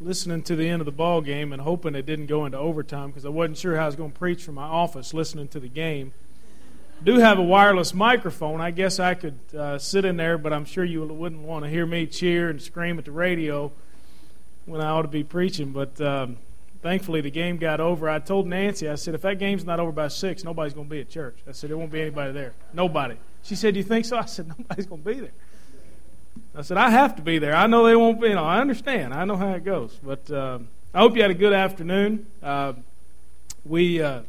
listening to the end of the ball game and hoping it didn't go into overtime because I wasn't sure how I was going to preach from my office listening to the game. do have a wireless microphone. I guess I could uh, sit in there, but I'm sure you wouldn't want to hear me cheer and scream at the radio when I ought to be preaching. But um, thankfully, the game got over. I told Nancy, I said, if that game's not over by six, nobody's going to be at church. I said, there won't be anybody there. Nobody. She said, you think so? I said, nobody's going to be there. I said, I have to be there. I know they won't be. You know, I understand. I know how it goes. But uh, I hope you had a good afternoon. Uh, we uh,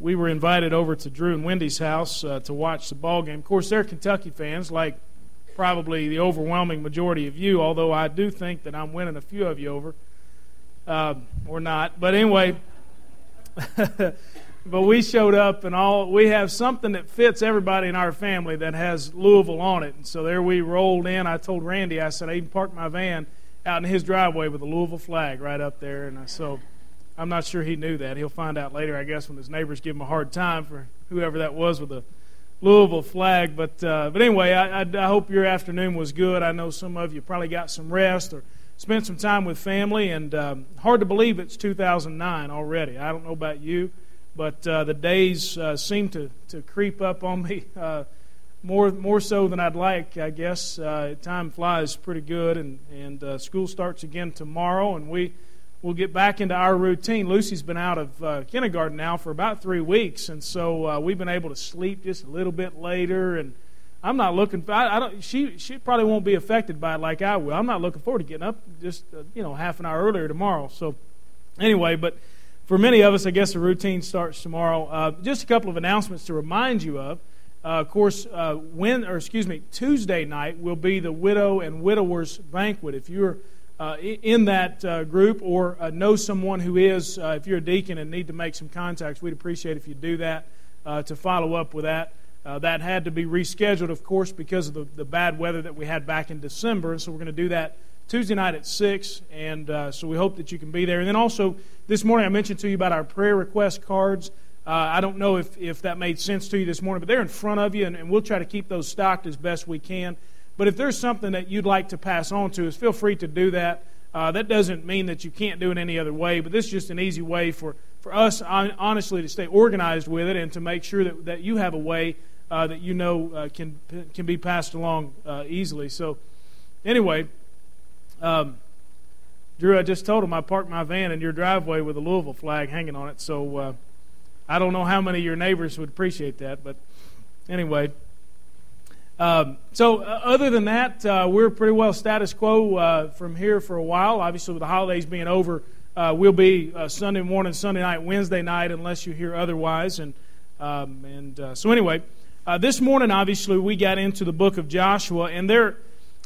we were invited over to Drew and Wendy's house uh, to watch the ball game. Of course, they're Kentucky fans, like probably the overwhelming majority of you. Although I do think that I'm winning a few of you over, uh, or not. But anyway. but we showed up and all we have something that fits everybody in our family that has Louisville on it. And so there we rolled in. I told Randy, I said I even parked my van out in his driveway with a Louisville flag right up there. And I, so I'm not sure he knew that. He'll find out later, I guess, when his neighbors give him a hard time for whoever that was with the Louisville flag. But uh, but anyway, I, I, I hope your afternoon was good. I know some of you probably got some rest or spent some time with family. And um, hard to believe it's 2009 already. I don't know about you. But uh, the days uh, seem to, to creep up on me uh, more more so than I'd like, I guess. Uh, time flies pretty good, and, and uh, school starts again tomorrow, and we we'll get back into our routine. Lucy's been out of uh, kindergarten now for about three weeks, and so we've been able to sleep just a little bit later. And I'm not looking. I, I don't. She she probably won't be affected by it like I will. I'm not looking forward to getting up just uh, you know half an hour earlier tomorrow. So anyway, but for many of us, I guess the routine starts tomorrow. Uh, just a couple of announcements to remind you of. Uh, of course, uh, when or excuse me, Tuesday night will be the widow and widowers banquet. If you're uh, in that uh, group or uh, know someone who is, if you're a deacon and need to make some contacts, we'd appreciate if you do that to follow up with that. that had to be rescheduled, of course, because of the, the bad weather that we had back in December, and so we're going to do that Tuesday night at 6, and uh, so we hope that you can be there. And then also, this morning I mentioned to you about our prayer request cards. Uh, I don't know if, if that made sense to you this morning, but they're in front of you, and, and, we'll try to keep those stocked as best we can. But if there's something that you'd like to pass on to us, feel free to do that. Uh, that doesn't mean that you can't do it any other way, but this is just an easy way for, for us, honestly, to stay organized with it and to make sure that, that you have a way uh, that you know uh, can, can be passed along uh, easily. So, anyway, um, Drew, I just told him I parked my van in your driveway with a Louisville flag hanging on it. So uh, I don't know how many of your neighbors would appreciate that, but anyway. Um, so uh, other than that, uh, we're pretty well status quo uh, from here for a while. Obviously, with the holidays being over, uh, we'll be uh, Sunday morning, Sunday night, Wednesday night, unless you hear otherwise. And um, and so anyway, this morning, obviously, we got into the book of Joshua, and there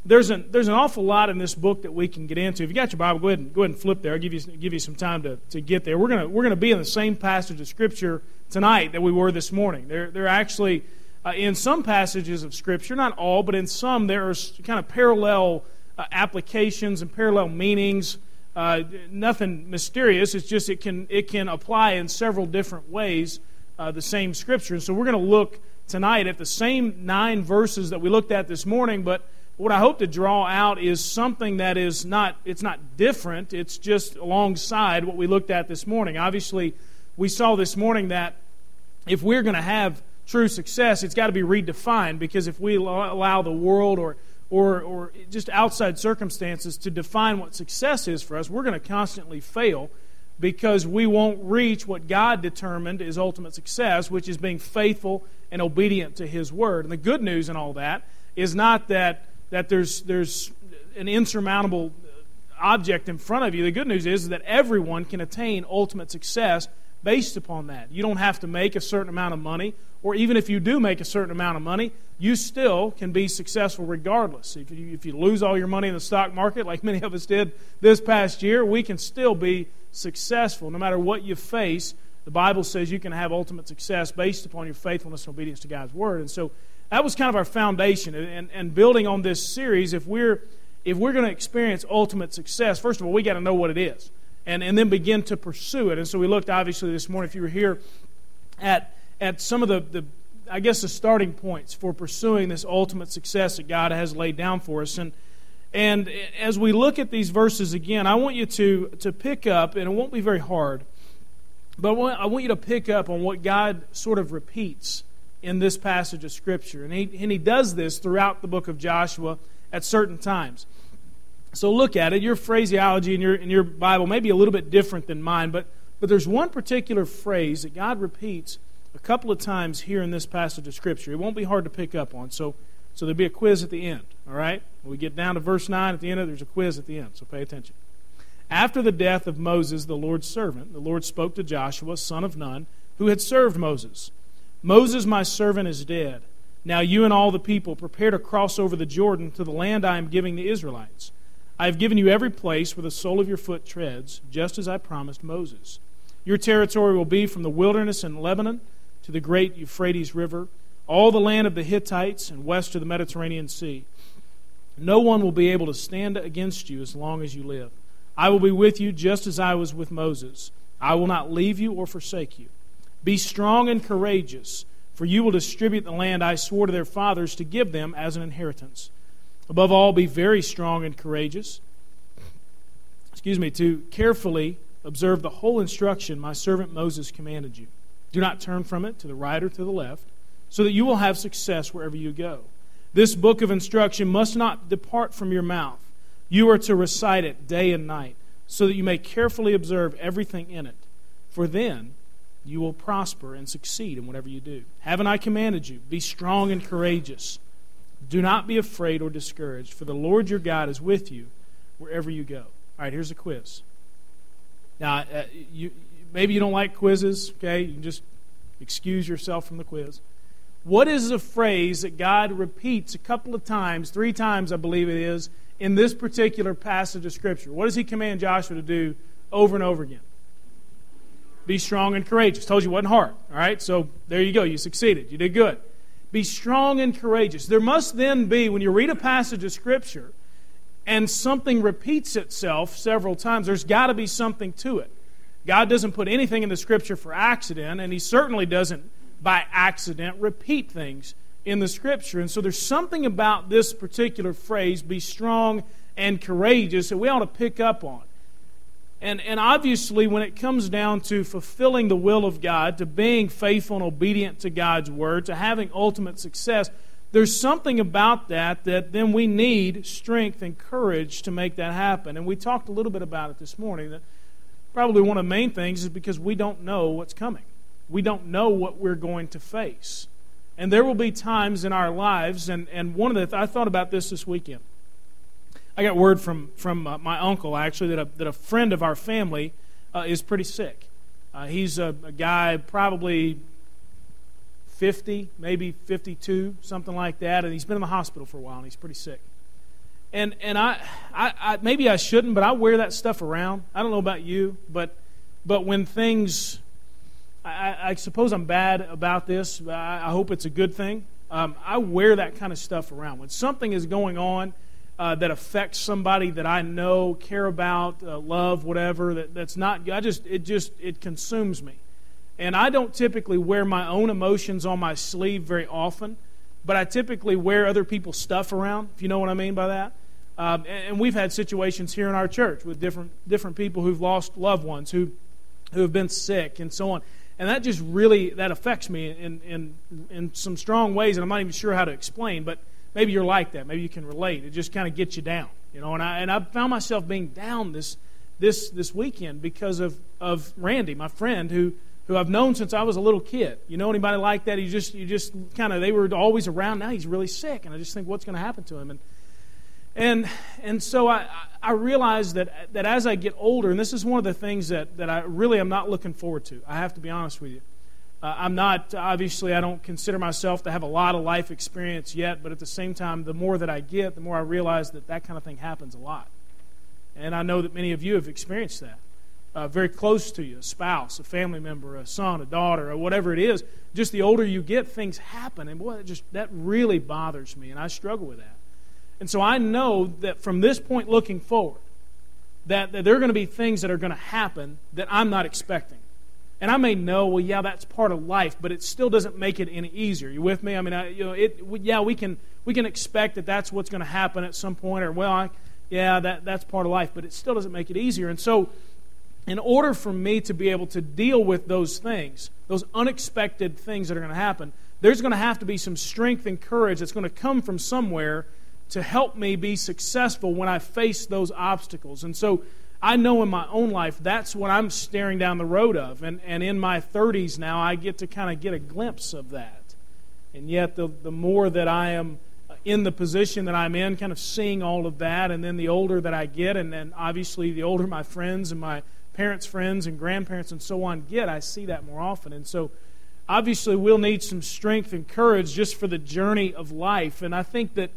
there's an, there's an awful lot in this book that we can get into. If you got your Bible, go ahead and, go ahead and flip there. I'll give you, give you some time to, to get there. We're going we're gonna be in the same passage of Scripture tonight that we were this morning. There are actually, uh, in some passages of Scripture, not all, but in some, there are kind of parallel uh, applications and parallel meanings. Uh, nothing mysterious. It's just it can, it can apply in several different ways uh, the same Scripture. And so we're going to look tonight at the same nine verses that we looked at this morning, but what I hope to draw out is something that is not it's not different, it's just alongside what we looked at this morning. Obviously, we saw this morning that if we're going to have true success, it's got to be redefined because if we allow the world or or, or just outside circumstances to define what success is for us, we're going to constantly fail because we won't reach what God determined is ultimate success, which is being faithful and obedient to His Word. And the good news in all that is not that that there's, there's an insurmountable object in front of you. The good news is that everyone can attain ultimate success based upon that. You don't have to make a certain amount of money, or even if you do make a certain amount of money, you still can be successful regardless. If you, if you lose all your money in the stock market, like many of us did this past year, we can still be successful. No matter what you face, the Bible says you can have ultimate success based upon your faithfulness and obedience to God's Word. And so that was kind of our foundation. And, and building on this series, if we're, if we're going to experience ultimate success, first of all, we got to know what it is and, and then begin to pursue it. And so we looked, obviously, this morning, if you were here, at, at some of the, the, I guess, the starting points for pursuing this ultimate success that God has laid down for us. And, And as we look at these verses again, I want you to, to pick up, and it won't be very hard, but I want you to pick up on what God sort of repeats in this passage of Scripture. And he, and he does this throughout the book of Joshua at certain times. So look at it. Your phraseology in your, in your Bible may be a little bit different than mine, but, but there's one particular phrase that God repeats a couple of times here in this passage of Scripture. It won't be hard to pick up on. So, so there'll be a quiz at the end, all right? When we get down to verse 9 at the end, of it, there's a quiz at the end, so pay attention. After the death of Moses, the Lord's servant, the Lord spoke to Joshua, son of Nun, who had served Moses Moses, my servant, is dead. Now you and all the people prepare to cross over the Jordan to the land I am giving the Israelites. I have given you every place where the sole of your foot treads, just as I promised Moses. Your territory will be from the wilderness in Lebanon to the great Euphrates River, all the land of the Hittites, and west to the Mediterranean Sea. No one will be able to stand against you as long as you live. I will be with you just as I was with Moses. I will not leave you or forsake you. Be strong and courageous, for you will distribute the land I swore to their fathers to give them as an inheritance. Above all, be very strong and courageous. Excuse me, to carefully observe the whole instruction my servant Moses commanded you. Do not turn from it to the right or to the left, so that you will have success wherever you go. This book of instruction must not depart from your mouth. You are to recite it day and night, so that you may carefully observe everything in it. For then you will prosper and succeed in whatever you do. Haven't I commanded you? Be strong and courageous. Do not be afraid or discouraged, for the Lord your God is with you wherever you go. All right, here's a quiz. Now, uh, you, maybe you don't like quizzes, okay? You can just excuse yourself from the quiz. What is the phrase that God repeats a couple of times, three times, I believe it is, in this particular passage of Scripture? What does he command Joshua to do over and over again? Be strong and courageous. Told you it wasn't hard. All right, so there you go. You succeeded. You did good. Be strong and courageous. There must then be, when you read a passage of Scripture and something repeats itself several times, there's got to be something to it. God doesn't put anything in the Scripture for accident, and He certainly doesn't, by accident, repeat things in the Scripture. And so there's something about this particular phrase, be strong and courageous, that we ought to pick up on. And, and obviously, when it comes down to fulfilling the will of God, to being faithful and obedient to God's word, to having ultimate success, there's something about that that then we need strength and courage to make that happen. And we talked a little bit about it this morning. That probably one of the main things is because we don't know what's coming, we don't know what we're going to face. And there will be times in our lives, and, and one of the, I thought about this this weekend. I got word from, from uh, my uncle, actually, that a, that a friend of our family uh, is pretty sick. Uh, he's a, a, guy probably 50, maybe 52, something like that, and he's been in the hospital for a while, and he's pretty sick. And, and I, I, I maybe I shouldn't, but I wear that stuff around. I don't know about you, but, but when things, I, I suppose I'm bad about this, I, I hope it's a good thing. Um, I wear that kind of stuff around. When something is going on, uh, that affects somebody that I know, care about, uh, love, whatever. That, that's not. I just it just it consumes me, and I don't typically wear my own emotions on my sleeve very often, but I typically wear other people's stuff around. If you know what I mean by that. Um, and, and we've had situations here in our church with different different people who've lost loved ones who who have been sick and so on and that just really that affects me in, in, in some strong ways and i'm not even sure how to explain but maybe you're like that. Maybe you can relate. It just kind of gets you down, you know. And I and I found myself being down this this this weekend because of of Randy, my friend, who who I've known since I was a little kid. You know anybody like that? You just you just kind of they were always around. Now he's really sick, and I just think what's going to happen to him and. And, and so I, I realized that, that as I get older, and this is one of the things that, that I really am not looking forward to, I have to be honest with you. Uh, I'm not, obviously, I don't consider myself to have a lot of life experience yet, but at the same time, the more that I get, the more I realize that that kind of thing happens a lot. And I know that many of you have experienced that. Uh, very close to you, a spouse, a family member, a son, a daughter, or whatever it is. Just the older you get, things happen. And boy, just, that really bothers me, and I struggle with that. And so I know that from this point looking forward, that, that there are going to be things that are going to happen that I'm not expecting. And I may know, well, yeah, that's part of life, but it still doesn't make it any easier. You with me? I mean, I, you know, it, yeah, we can we can expect that that's what's going to happen at some point, or well, I, yeah, that that's part of life, but it still doesn't make it easier. And so, in order for me to be able to deal with those things, those unexpected things that are going to happen, there's going to have to be some strength and courage that's going to come from somewhere to help me be successful when I face those obstacles. And so I know in my own life that's what I'm staring down the road of. And, and in my 30s now, I get to kind of get a glimpse of that. And yet, the, the more that I am in the position that I'm in, kind of seeing all of that, and then the older that I get, and then obviously the older my friends and my parents' friends and grandparents and so on get, I see that more often. And so, obviously, we'll need some strength and courage just for the journey of life. And I think that,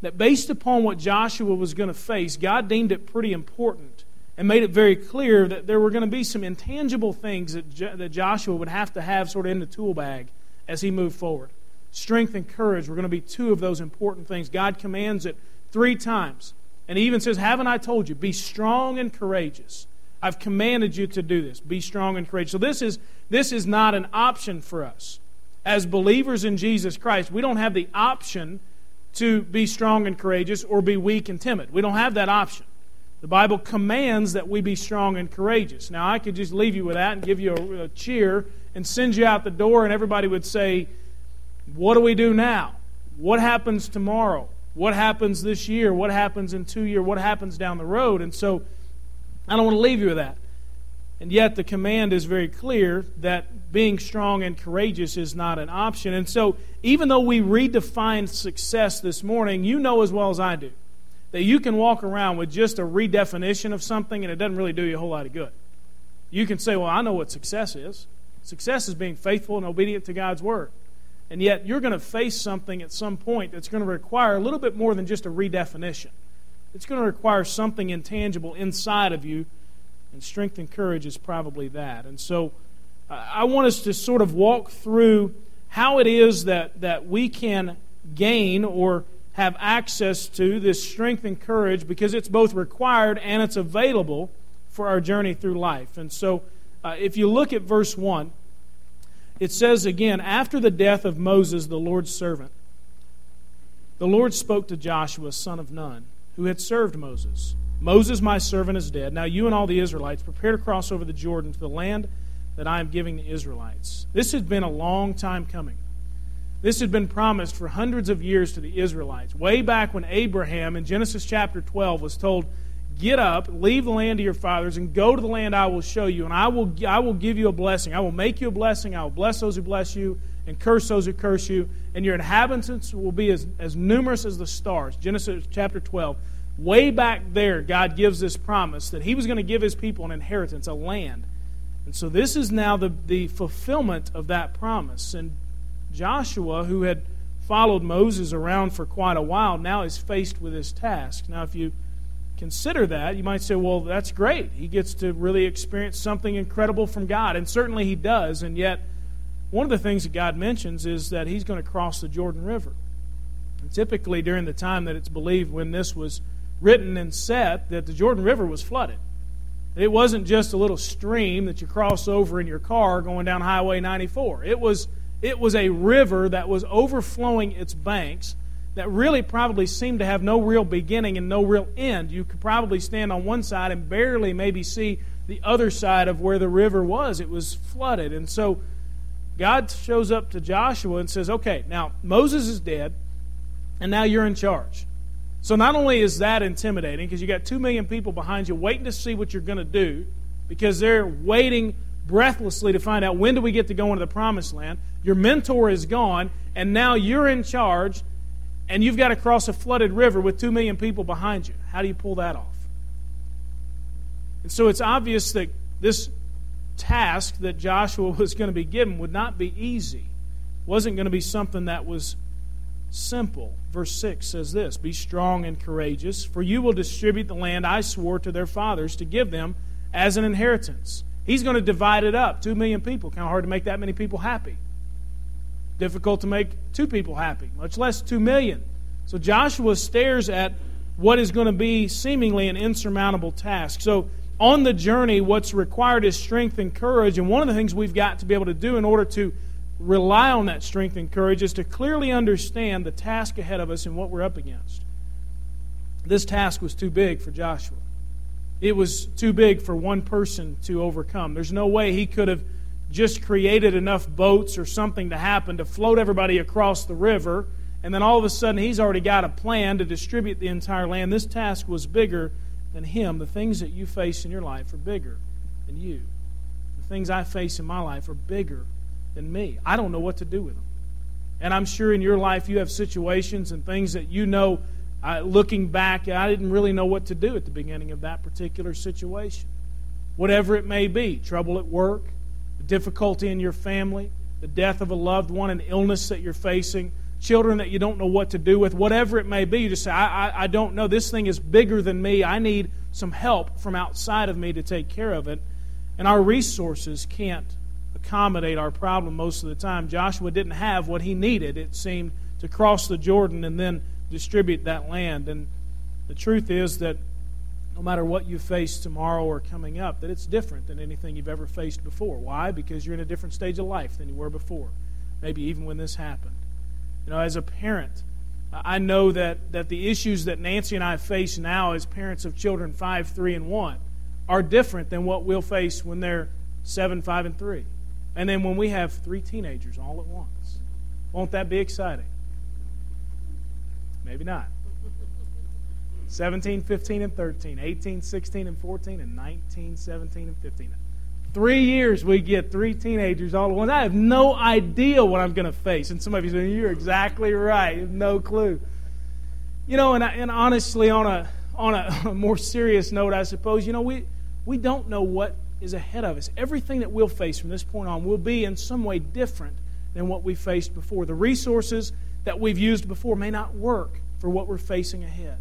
that based upon what Joshua was going to face, God deemed it pretty important and made it very clear that there were going to be some intangible things that, jo- that Joshua would have to have sort of in the tool bag as he moved forward. Strength and courage were going to be two of those important things. God commands it three times. And he even says, Haven't I told you? Be strong and courageous. I've commanded you to do this. Be strong and courageous. So this is, this is not an option for us. As believers in Jesus Christ, we don't have the option to be strong and courageous or be weak and timid. We don't have that option. The Bible commands that we be strong and courageous. Now, I could just leave you with that and give you a, a cheer and send you out the door, and everybody would say, What do we do now? What happens tomorrow? What happens this year? What happens in two years? What happens down the road? And so, I don't want to leave you with that. And yet, the command is very clear that being strong and courageous is not an option. And so, even though we redefined success this morning, you know as well as I do that you can walk around with just a redefinition of something and it doesn't really do you a whole lot of good. You can say, Well, I know what success is. Success is being faithful and obedient to God's Word. And yet, you're going to face something at some point that's going to require a little bit more than just a redefinition. It's going to require something intangible inside of you, and strength and courage is probably that. And so, I want us to sort of walk through how it is that, that we can gain or have access to this strength and courage because it's both required and it's available for our journey through life. And so, uh, if you look at verse 1, it says again, after the death of Moses, the Lord's servant, the Lord spoke to Joshua, son of Nun, who had served Moses. Moses, my servant, is dead. Now you and all the Israelites prepare to cross over the Jordan to the land that I am giving the Israelites. This has been a long time coming. This had been promised for hundreds of years to the Israelites. Way back when Abraham in Genesis chapter 12 was told, Get up, leave the land of your fathers, and go to the land I will show you, and I will, I will give you a blessing. I will make you a blessing. I will bless those who bless you, and curse those who curse you, and your inhabitants will be as, as numerous as the stars. Genesis chapter 12. Way back there, God gives this promise that He was going to give His people an inheritance, a land. And so this is now the, the fulfillment of that promise. And Joshua, who had followed Moses around for quite a while, now is faced with this task. Now, if you consider that, you might say, well, that's great. He gets to really experience something incredible from God. And certainly he does. And yet, one of the things that God mentions is that he's going to cross the Jordan River. And typically, during the time that it's believed when this was written and set, that the Jordan River was flooded. It wasn't just a little stream that you cross over in your car going down Highway 94. It was it was a river that was overflowing its banks that really probably seemed to have no real beginning and no real end. You could probably stand on one side and barely maybe see the other side of where the river was. It was flooded. And so God shows up to Joshua and says, Okay, now Moses is dead, and now you're in charge. So not only is that intimidating, because you got two million people behind you waiting to see what you're going to do, because they're waiting breathlessly to find out when do we get to go into the promised land. Your mentor is gone, and now you're in charge, and you've got to cross a flooded river with two million people behind you. How do you pull that off? And so it's obvious that this task that Joshua was going to be given would not be easy. It wasn't going to be something that was simple. Verse 6 says this Be strong and courageous, for you will distribute the land I swore to their fathers to give them as an inheritance. He's going to divide it up. Two million people. Kind of hard to make that many people happy. Difficult to make two people happy, much less two million. So Joshua stares at what is going to be seemingly an insurmountable task. So on the journey, what's required is strength and courage. And one of the things we've got to be able to do in order to rely on that strength and courage is to clearly understand the task ahead of us and what we're up against. This task was too big for Joshua. It was too big for one person to overcome. There's no way he could have just created enough boats or something to happen to float everybody across the river, and then all of a sudden he's already got a plan to distribute the entire land. This task was bigger than him. The things that you face in your life are bigger than you. The things I face in my life are bigger than me. I don't know what to do with them. And I'm sure in your life you have situations and things that you know, uh, looking back, I didn't really know what to do at the beginning of that particular situation. Whatever it may be trouble at work, difficulty in your family, the death of a loved one, an illness that you're facing, children that you don't know what to do with, whatever it may be, you just say, I, I, I don't know. This thing is bigger than me. I need some help from outside of me to take care of it. And our resources can't accommodate our problem most of the time. Joshua didn't have what he needed, it seemed, to cross the Jordan and then distribute that land. And the truth is that no matter what you face tomorrow or coming up, that it's different than anything you've ever faced before. Why? Because you're in a different stage of life than you were before. Maybe even when this happened. You know, as a parent, I know that, that the issues that Nancy and I face now as parents of children 5, 3, and 1 are different than what we'll face when they're 7, 5, and 3. And then when we have three teenagers all at once. Won't that be exciting? Maybe not. 17, 15, and 13, 18, 16, and 14, and 19, 17, and 15. Three years we get three teenagers all at once. I have no idea what I'm going to face. And some of you say, You're exactly right. No clue. You know, and, and honestly, on a, on a, a more serious note, I suppose, you know, we, we don't know what is ahead of us. Everything that we'll face from this point on will be in some way different than what we faced before. The resources that we've used before may not work for what we're facing ahead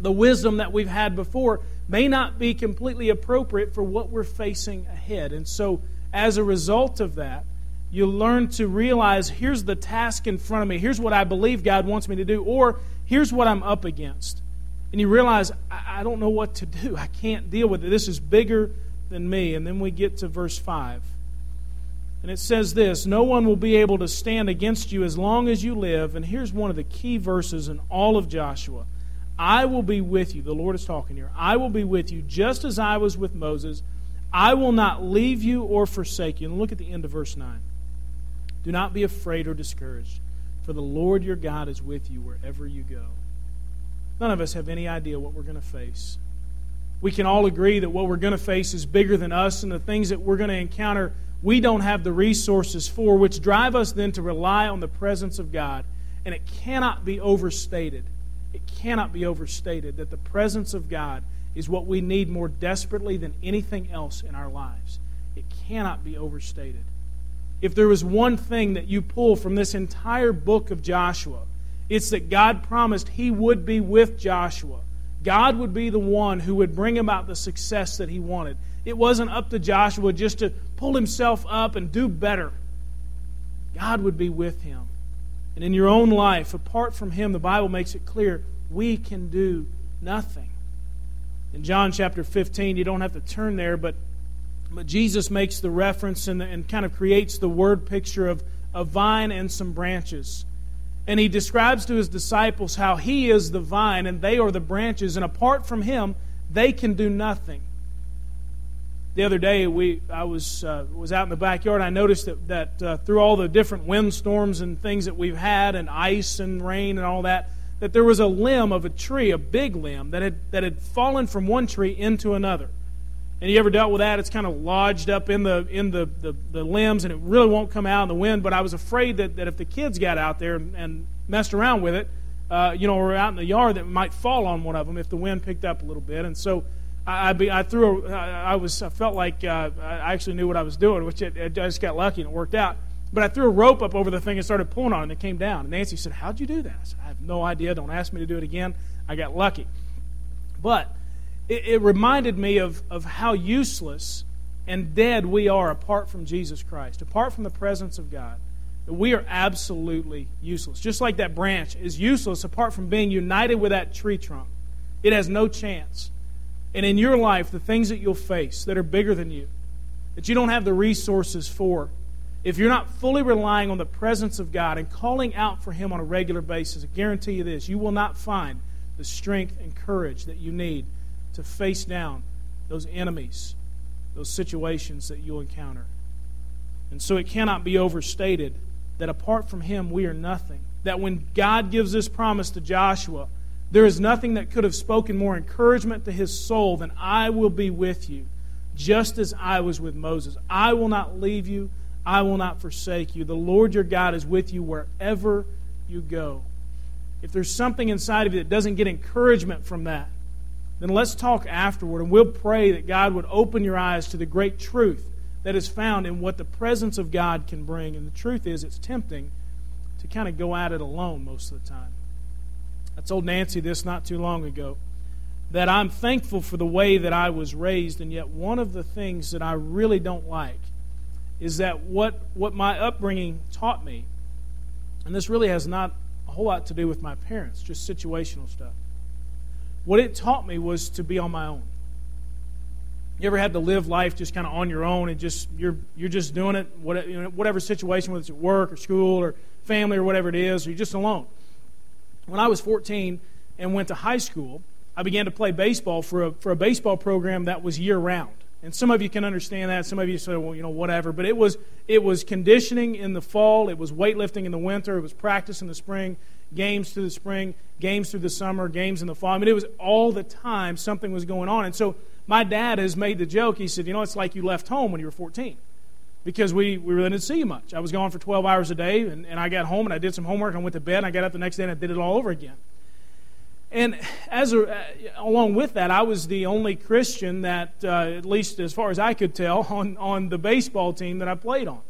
the wisdom that we've had before may not be completely appropriate for what we're facing ahead. And so, as a result of that, you learn to realize here's the task in front of me, here's what I believe God wants me to do, or here's what I'm up against. And you realize, I, I don't know what to do. I can't deal with it. This is bigger than me. And then we get to verse 5. And it says this No one will be able to stand against you as long as you live. And here's one of the key verses in all of Joshua. I will be with you. The Lord is talking here. I will be with you just as I was with Moses. I will not leave you or forsake you. And look at the end of verse 9. Do not be afraid or discouraged, for the Lord your God is with you wherever you go. None of us have any idea what we're going to face. We can all agree that what we're going to face is bigger than us, and the things that we're going to encounter, we don't have the resources for, which drive us then to rely on the presence of God. And it cannot be overstated it cannot be overstated that the presence of God is what we need more desperately than anything else in our lives. It cannot be overstated. If there was one thing that you pull from this entire book of Joshua, it's that God promised He would be with Joshua. God would be the one who would bring about the success that He wanted. It wasn't up to Joshua just to pull himself up and do better. God would be with him. And in your own life, apart from Him, the Bible makes it clear we can do nothing. In John chapter 15, you don't have to turn there, but, but Jesus makes the reference and, and kind of creates the word picture of a vine and some branches. And he describes to his disciples how he is the vine and they are the branches, and apart from him, they can do nothing the other day we I was uh, was out in the backyard. I noticed that that uh, through all the different windstorms and things that we've had, and ice and rain and all that, that there was a limb of a tree, a big limb that had that had fallen from one tree into another. And you ever dealt with that? It's kind of lodged up in the in the, the, the limbs, and it really won't come out in the wind. But I was afraid that, that if the kids got out there and, messed around with it, uh, you know, or out in the yard, that might fall on one of them if the wind picked up a little bit. And so I, I, I threw. Was. I felt like uh, I actually knew what I was doing, which it, it, I just got lucky and it worked out. But I threw a rope up over the thing and started pulling on it, and it came down. And Nancy said, "How'd you do that?" I said, "I have no idea. Don't ask me to do it again. I got lucky." But it, it reminded me of of how useless and dead we are apart from Jesus Christ, apart from the presence of God. We are absolutely useless. Just like that branch is useless apart from being united with that tree trunk. It has no chance. and in your life, the things that you'll face that are bigger than you, that you don't have the resources for, if you're not fully relying on the presence of God and calling out for Him on a regular basis, I guarantee you this you will not find the strength and courage that you need to face down those enemies, those situations that you'll encounter. And so it cannot be overstated that apart from Him, we are nothing. That when God gives this promise to Joshua, there is nothing that could have spoken more encouragement to his soul than I will be with you, just as I was with Moses. I will not leave you, I will not forsake you. The Lord your God is with you wherever you go. If there's something inside of you that doesn't get encouragement from that, then let's talk afterward and we'll pray that God would open your eyes to the great truth that is found in what the presence of God can bring. And the truth is, it's tempting to kind of go at it alone most of the time. I told Nancy this not too long ago that I'm thankful for the way that I was raised, and yet one of the things that I really don't like is that what, what my upbringing taught me, and this really has not a whole lot to do with my parents, just situational stuff. What it taught me was to be on my own. You ever had to live life just kind of on your own and just you're you're just doing it whatever situation, whether it's at work or school or family or whatever it is, or you're just alone when I was 14 and went to high school, I began to play baseball for a, for a baseball program that was year round. And some of you can understand that. Some of you say, well, you know, whatever. But it was, it was conditioning in the fall, it was weightlifting in the winter, it was practice in the spring, games through the spring, games through the summer, games in the fall. I mean, it was all the time something was going on. And so my dad has made the joke. He said, you know, it's like you left home when you were 14 because we, we really didn't see you much. I was gone for 12 hours a day, and, and I got home and I did some homework and went to bed, and I got up the next day and I did it all over again. And as a, uh, along with that, I was the only Christian that, uh, at least as far as I could tell, on, on the baseball team that I played on.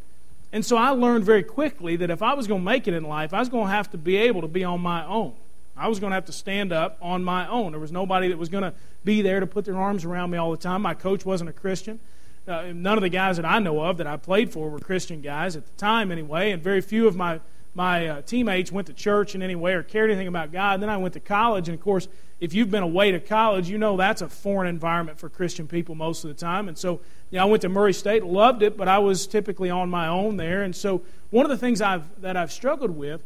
And so I learned very quickly that if I was going to make it in life, I was going to have to be able to be on my own. I was going to have to stand up on my own. There was nobody that was going to be there to put their arms around me all the time. My coach wasn't a Christian. Uh, none of the guys that I know of that I played for were Christian guys at the time, anyway, and very few of my my uh, teammates went to church in any way or cared anything about God. Then I went to college, and of course, if you've been away to college, you know that's a foreign environment for Christian people most of the time. And so, you know, I went to Murray State, loved it, but I was typically on my own there. And so, one of the things I've that I've struggled with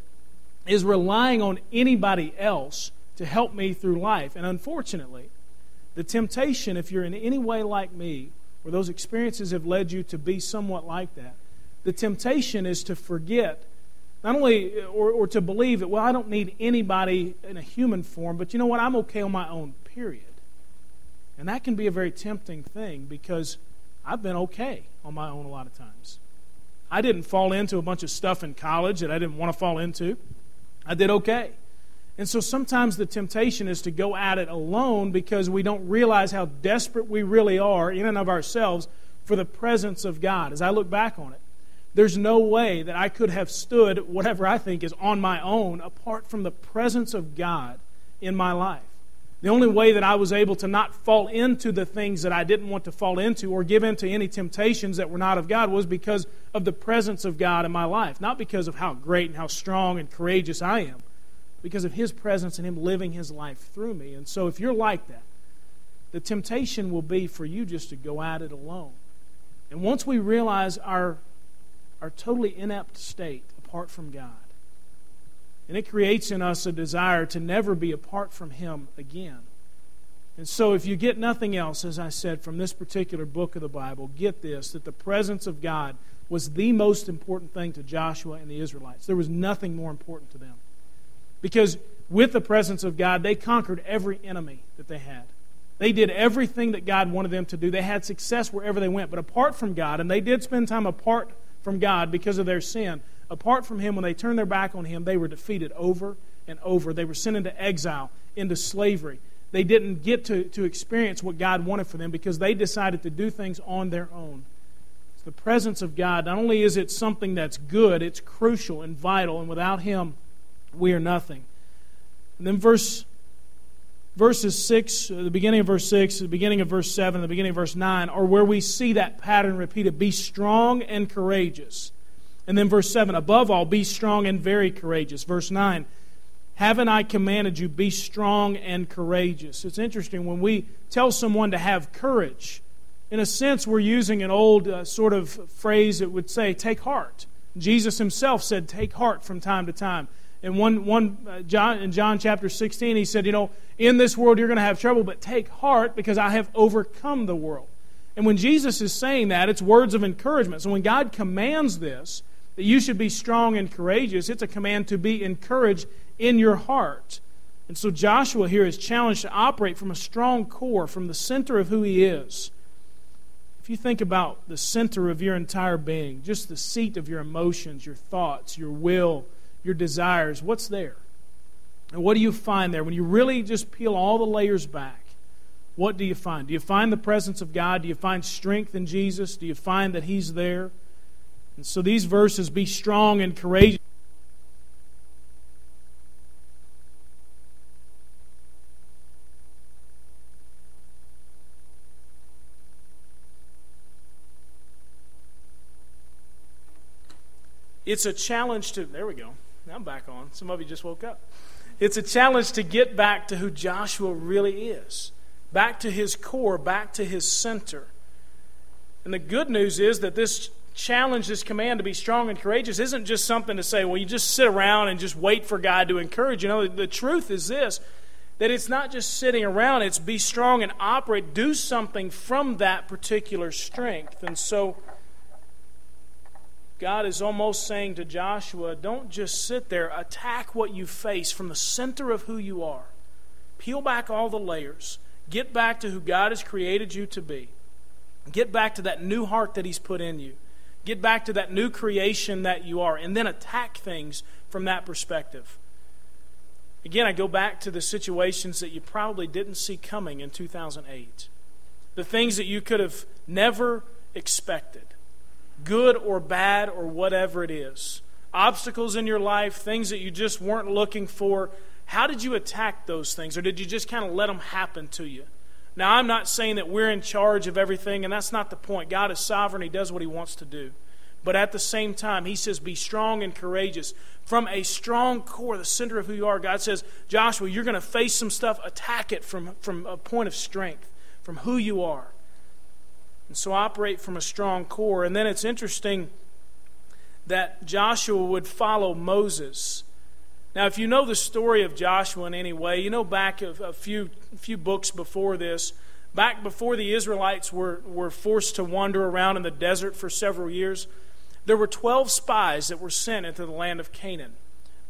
is relying on anybody else to help me through life. And unfortunately, the temptation, if you're in any way like me, or those experiences have led you to be somewhat like that, the temptation is to forget not only uh, or, or to believe that well i don't need anybody in a human form but you know what? I'm okay on my own period. And that can be a very tempting thing because i've been okay on my own a lot of times. I didn't fall into a bunch of stuff in college that i didn't want to fall into. I did okay. And so sometimes the temptation is to go at it alone because we don't realize how desperate we really are in and of ourselves for the presence of God. As I look back on it, there's no way that I could have stood whatever I think is on my own apart from the presence of God in my life. The only way that I was able to not fall into the things that I didn't want to fall into or give in to any temptations that were not of God was because of the presence of God in my life, not because of how great and how strong and courageous I am because of His presence and Him living His life through me. And so, if you're like that, the temptation will be for you just to go at it alone. And once we realize our, our totally inept state apart from God, and it creates in us a desire to never be apart from Him again. And so, if you get nothing else, as I said, from this particular book of the Bible, get this that the presence of God was the most important thing to Joshua and the Israelites. There was nothing more important to them. Because with the presence of God, they conquered every enemy that they had. They did everything that God wanted them to do. They had success wherever they went. But apart from God, and they did spend time apart from God because of their sin, apart from Him, when they turned their back on Him, they were defeated over and over. They were sent into exile, into slavery. They didn't get to, to experience what God wanted for them because they decided to do things on their own. It's the presence of God, not only is it something that's good, it's crucial and vital, and without Him, we are nothing. And then verse verses 6, uh, the beginning of verse 6, the beginning of verse 7, the beginning of verse 9 are where we see that pattern repeated. Be strong and courageous. And then verse 7, above all, be strong and very courageous. Verse 9, Haven't I commanded you, be strong and courageous? It's interesting when we tell someone to have courage, in a sense, we're using an old uh, sort of phrase that would say, take heart. Jesus himself said, take heart from time to time. In one, one uh, John, in John chapter 16, he said, You know, in this world you're going to have trouble, but take heart because I have overcome the world. And when Jesus is saying that, it's words of encouragement. So when God commands this, that you should be strong and courageous, it's a command to be encouraged in your heart. And so Joshua here is challenged to operate from a strong core, from the center of who he is. If you think about the center of your entire being, just the seat of your emotions, your thoughts, your will, your desires, what's there? And what do you find there? When you really just peel all the layers back, what do you find? Do you find the presence of God? Do you find strength in Jesus? Do you find that He's there? And so these verses be strong and courageous. It's a challenge to, there we go. I'm back on. Some of you just woke up. It's a challenge to get back to who Joshua really is, back to his core, back to his center. And the good news is that this challenge, this command to be strong and courageous, isn't just something to say, well, you just sit around and just wait for God to encourage you. know, the truth is this that it's not just sitting around, it's be strong and operate, do something from that particular strength. And so, God is almost saying to Joshua, don't just sit there, attack what you face from the center of who you are. Peel back all the layers. Get back to who God has created you to be. Get back to that new heart that He's put in you. Get back to that new creation that you are, and then attack things from that perspective. Again, I go back to the situations that you probably didn't see coming in 2008. The things that you could have never expected good or bad or whatever it is. Obstacles in your life, things that you just weren't looking for. How did you attack those things? Or did you just kind of let them happen to you? Now, I'm not saying that we're in charge of everything, and that's not the point. God is sovereign, He does what He wants to do. But at the same time, He says, be strong and courageous. From a strong core, the center of who you are, God says, Joshua, you're going to face some stuff, attack it from, from a point of strength, from who you are. And so operate from a strong core. And then it's interesting that Joshua would follow Moses. Now, if you know the story of Joshua in any way, you know back a, a few, few books before this, back before the Israelites were, were forced to wander around in the desert for several years, there were 12 spies that were sent into the land of Canaan.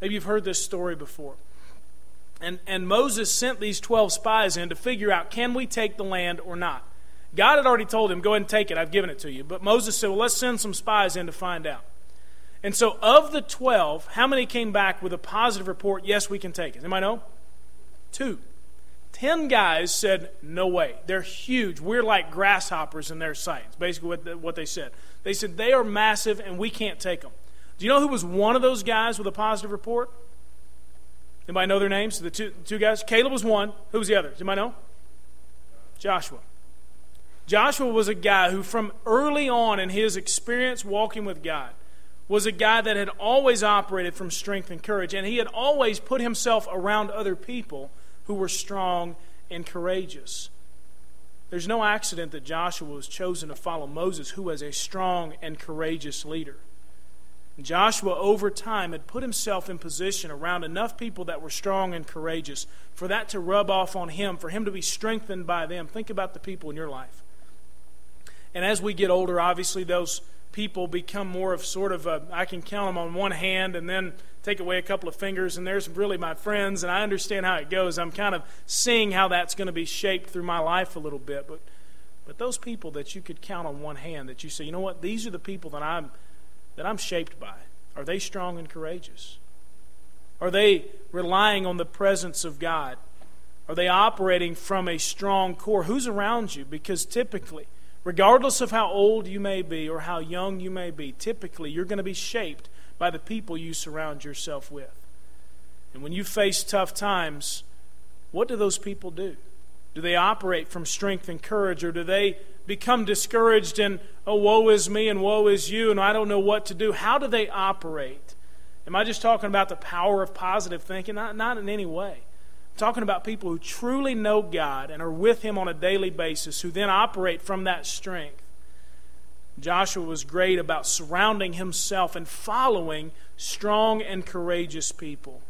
Maybe you've heard this story before. And, and Moses sent these 12 spies in to figure out can we take the land or not? God had already told him, Go ahead and take it, I've given it to you. But Moses said, Well, let's send some spies in to find out. And so, of the 12, how many came back with a positive report? Yes, we can take it. Anybody know? Two. Ten guys said, No way. They're huge. We're like grasshoppers in their sight. It's basically what, the, what they said. They said, They are massive and we can't take them. Do you know who was one of those guys with a positive report? Anybody know their names? The two, two guys? Caleb was one. Who was the other? Anybody know? Joshua. Joshua was a guy who, from early on in his experience walking with God, was a guy that had always operated from strength and courage, and he had always put himself around other people who were strong and courageous. There's no accident that Joshua was chosen to follow Moses, who was a strong and courageous leader. Joshua, over time, had put himself in position around enough people that were strong and courageous for that to rub off on him, for him to be strengthened by them. Think about the people in your life. And as we get older, obviously, those people become more of sort of a, I can count them on one hand and then take away a couple of fingers, and there's really my friends, and I understand how it goes. I'm kind of seeing how that's going to be shaped through my life a little bit. But, but those people that you could count on one hand, that you say, you know what, these are the people that I'm, that I'm shaped by. Are they strong and courageous? Are they relying on the presence of God? Are they operating from a strong core? Who's around you? Because typically, regardless of how old you may be or how young you may be, typically you're going to be shaped by the people you surround yourself with. And when you face tough times, what do those people do? Do they operate from strength and courage, or do they become discouraged and, oh, woe is me and woe is you, and I don't know what to do? How do they operate? Am I just talking about the power of positive thinking? Not, not in any way. Talking about people who truly know God and are with Him on a daily basis, who then operate from that strength. Joshua was great about surrounding himself and following strong and courageous people.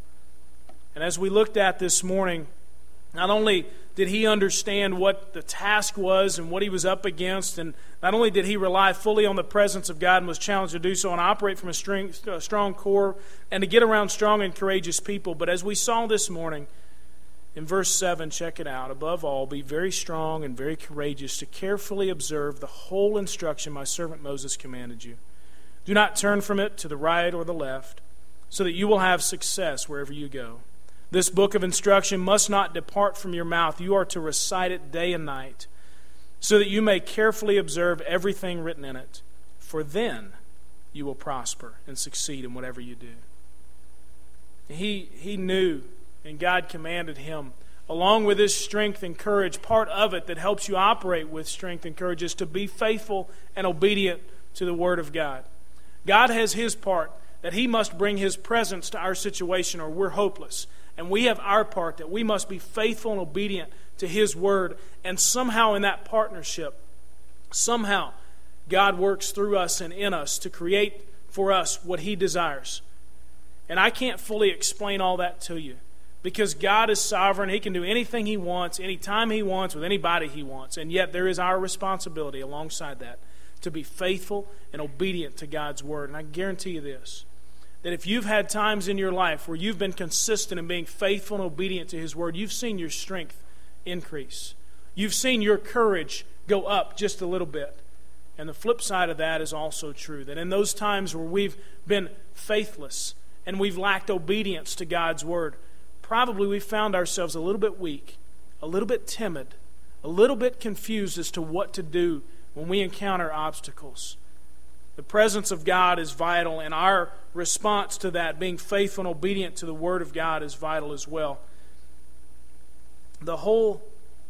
And as we looked at this morning, not only did he understand what the task was and what he was up against, and not only did he rely fully on the presence of God and was challenged to do so and operate from a, strong core and to get around strong and courageous people, but as we saw this morning in verse 7, check it out. Above all, be very strong and very courageous to carefully observe the whole instruction my servant Moses commanded you. Do not turn from it to the right or the left, so that you will have success wherever you go. This book of instruction must not depart from your mouth. You are to recite it day and night, so that you may carefully observe everything written in it. For then you will prosper and succeed in whatever you do. He, he knew, and God commanded him, along with his strength and courage, part of it that helps you operate with strength and courage is to be faithful and obedient to the Word of God. God has his part that he must bring his presence to our situation or we're hopeless. And we have our part that we must be faithful and obedient to His Word. And somehow in that partnership, somehow God works through us and in us to create for us what He desires. And I can't fully explain all that to you because God is sovereign. He can do anything He wants, anytime He wants, with anybody He wants. And yet there is our responsibility alongside that to be faithful and obedient to God's Word. And I guarantee you this that if you've had times in your life where you've been consistent in being faithful and obedient to His Word, you've seen your strength increase. You've seen your courage go up just a little bit. And the flip side of that is also true that in those times where we've been faithless and we've lacked obedience to God's Word, probably we found ourselves a little bit weak, a little bit timid, a little bit confused as to what to do when we encounter obstacles. The presence of God is vital, and our response to that, being faithful and obedient to the Word of God, is vital as well. The whole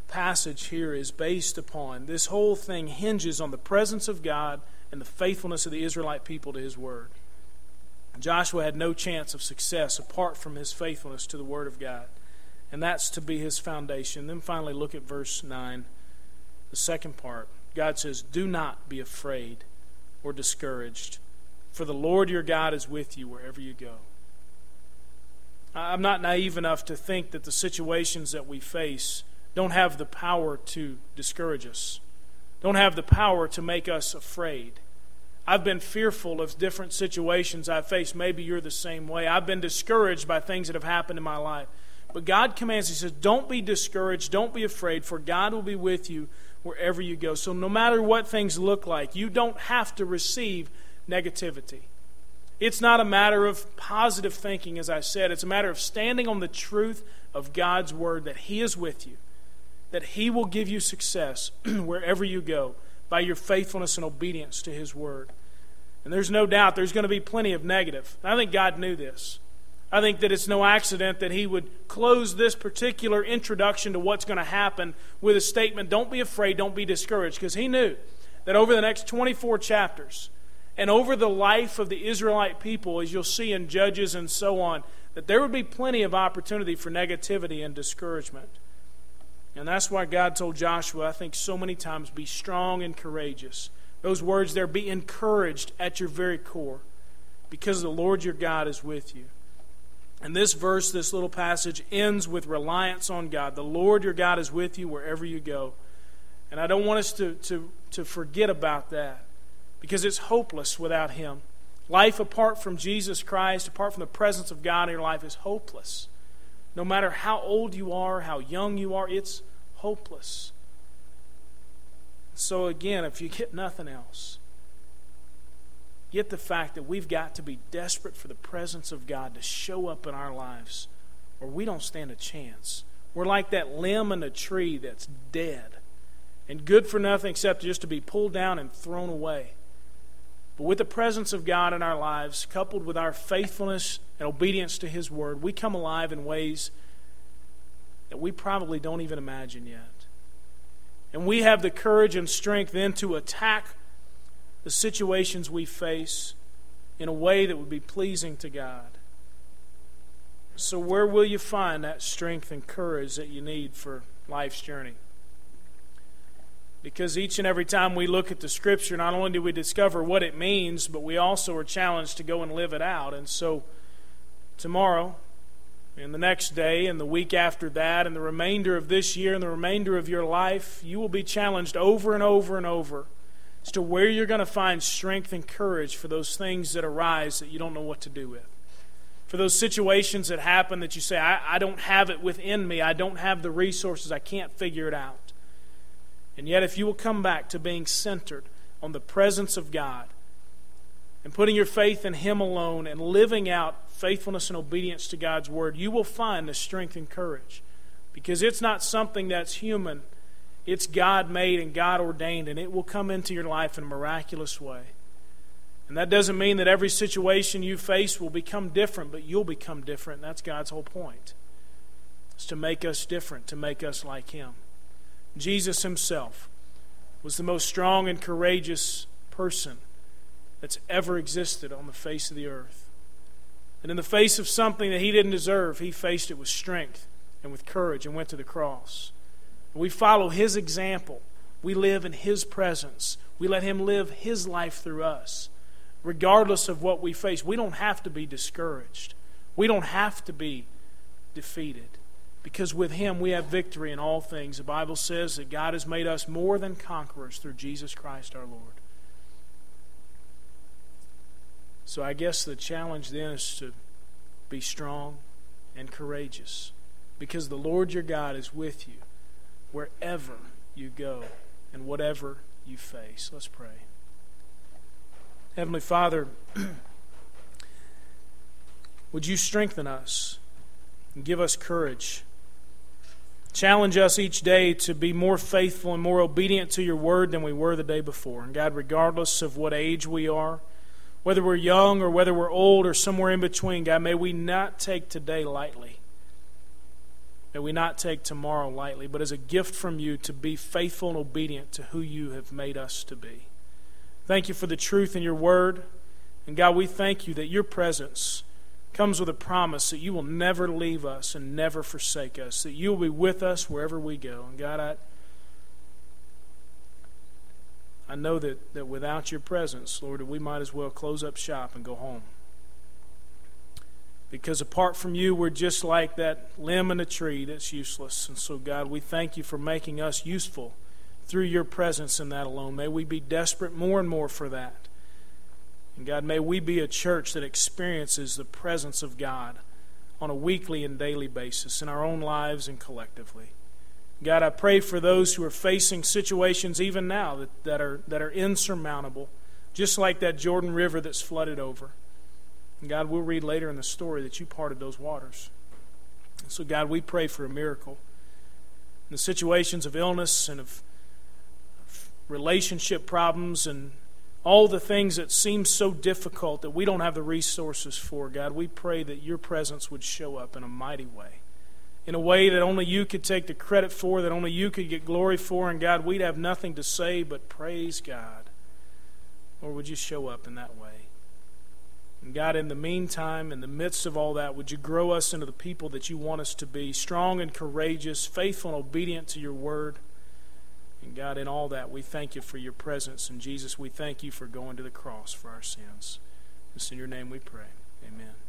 passage here is based upon, this whole thing hinges on the presence of God and the faithfulness of the Israelite people to His Word. Joshua had no chance of success apart from his faithfulness to the Word of God. And that's to be his foundation. Then finally, look at verse 9, the second part. God says, Do not be afraid or discouraged, for the Lord your God is with you wherever you go. I'm not naive enough to think that the situations that we face don't have the power to discourage us, don't have the power to make us afraid. I've been fearful of different situations I've faced. Maybe you're the same way. I've been discouraged by things that have happened in my life. But God commands, He says, don't be discouraged, don't be afraid, for God will be with you wherever you go. So, no matter what things look like, you don't have to receive negativity. It's not a matter of positive thinking, as I said. It's a matter of standing on the truth of God's Word that He is with you, that He will give you success wherever you go by your faithfulness and obedience to His Word. And there's no doubt there's going to be plenty of negative. I think God knew this. I think that it's no accident that he would close this particular introduction to what's going to happen with a statement don't be afraid, don't be discouraged, because he knew that over the next 24 chapters and over the life of the Israelite people, as you'll see in Judges and so on, that there would be plenty of opportunity for negativity and discouragement. And that's why God told Joshua, I think, so many times, be strong and courageous. Those words there, be encouraged at your very core, because the Lord your God is with you. And this verse, this little passage, ends with reliance on God. The Lord your God is with you wherever you go. And I don't want us to, to, to forget about that because it's hopeless without Him. Life apart from Jesus Christ, apart from the presence of God in your life, is hopeless. No matter how old you are, how young you are, it's hopeless. So, again, if you get nothing else, Get the fact that we've got to be desperate for the presence of God to show up in our lives, or we don't stand a chance. We're like that limb in a tree that's dead and good for nothing except just to be pulled down and thrown away. But with the presence of God in our lives, coupled with our faithfulness and obedience to His Word, we come alive in ways that we probably don't even imagine yet. And we have the courage and strength then to attack the situations we face in a way that would be pleasing to God. So, where will you find that strength and courage that you need for life's journey? Because each and every time we look at the Scripture, not only do we discover what it means, but we also are challenged to go and live it out. And so, tomorrow, and the next day, and the week after that, and the remainder of this year, and the remainder of your life, you will be challenged over and over and over as to where you're going to find strength and courage for those things that arise that you don't know what to do with. For those situations that happen that you say, I, I don't have it within me, I don't have the resources, I can't figure it out. And yet, if you will come back to being centered on the presence of God and putting your faith in Him alone and living out faithfulness and obedience to God's Word, you will find the strength and courage. Because it's not something that's human, it's God made and God ordained, and it will come into your life in a miraculous way. And that doesn't mean that every situation you face will become different, but you'll become different. That's God's whole point. It's to make us different, to make us like Him. Jesus himself was the most strong and courageous person that's ever existed on the face of the earth. And in the face of something that he didn't deserve, he faced it with strength and with courage and went to the cross. We follow his example. We live in his presence. We let him live his life through us. Regardless of what we face, we don't have to be discouraged. We don't have to be defeated because with him we have victory in all things. The Bible says that God has made us more than conquerors through Jesus Christ our Lord. So I guess the challenge then is to be strong and courageous because the Lord your God is with you wherever you go and whatever you face. Let's pray. Heavenly Father, would you strengthen us and give us courage? Challenge us each day to be more faithful and more obedient to your word than we were the day before. And God, regardless of what age we are, whether we're young or whether we're old or somewhere in between, God, may we not take today lightly. May we not take tomorrow lightly, but as a gift from you to be faithful and obedient to who you have made us to be. Thank you for the truth in your word. And God, we thank you that your presence comes with a promise that you will never leave us and never forsake us, that you will be with us wherever we go. And God, I, I know that, that without your presence, Lord, we might as well close up shop and go home. Because apart from you, we're just like that limb in a tree that's useless. And so, God, we thank you for making us useful through your presence in that alone. May we be desperate more and more for that. And God, may we be a church that experiences the presence of God on a weekly and daily basis in our own lives and collectively. God, I pray for those who are facing situations even now that, that, are, that are insurmountable, just like that Jordan River that's flooded over. And God, we'll read later in the story that you parted those waters. So, God, we pray for a miracle. In the situations of illness and of relationship problems and all the things that seem so difficult that we don't have the resources for, God, we pray that your presence would show up in a mighty way. In a way that only you could take the credit for, that only you could get glory for, and God, we'd have nothing to say but praise God. Or would you show up in that way? And God, in the meantime, in the midst of all that, would you grow us into the people that you want us to be, strong and courageous, faithful and obedient to your word? And God, in all that, we thank you for your presence. And Jesus, we thank you for going to the cross for our sins. It's in your name we pray. Amen.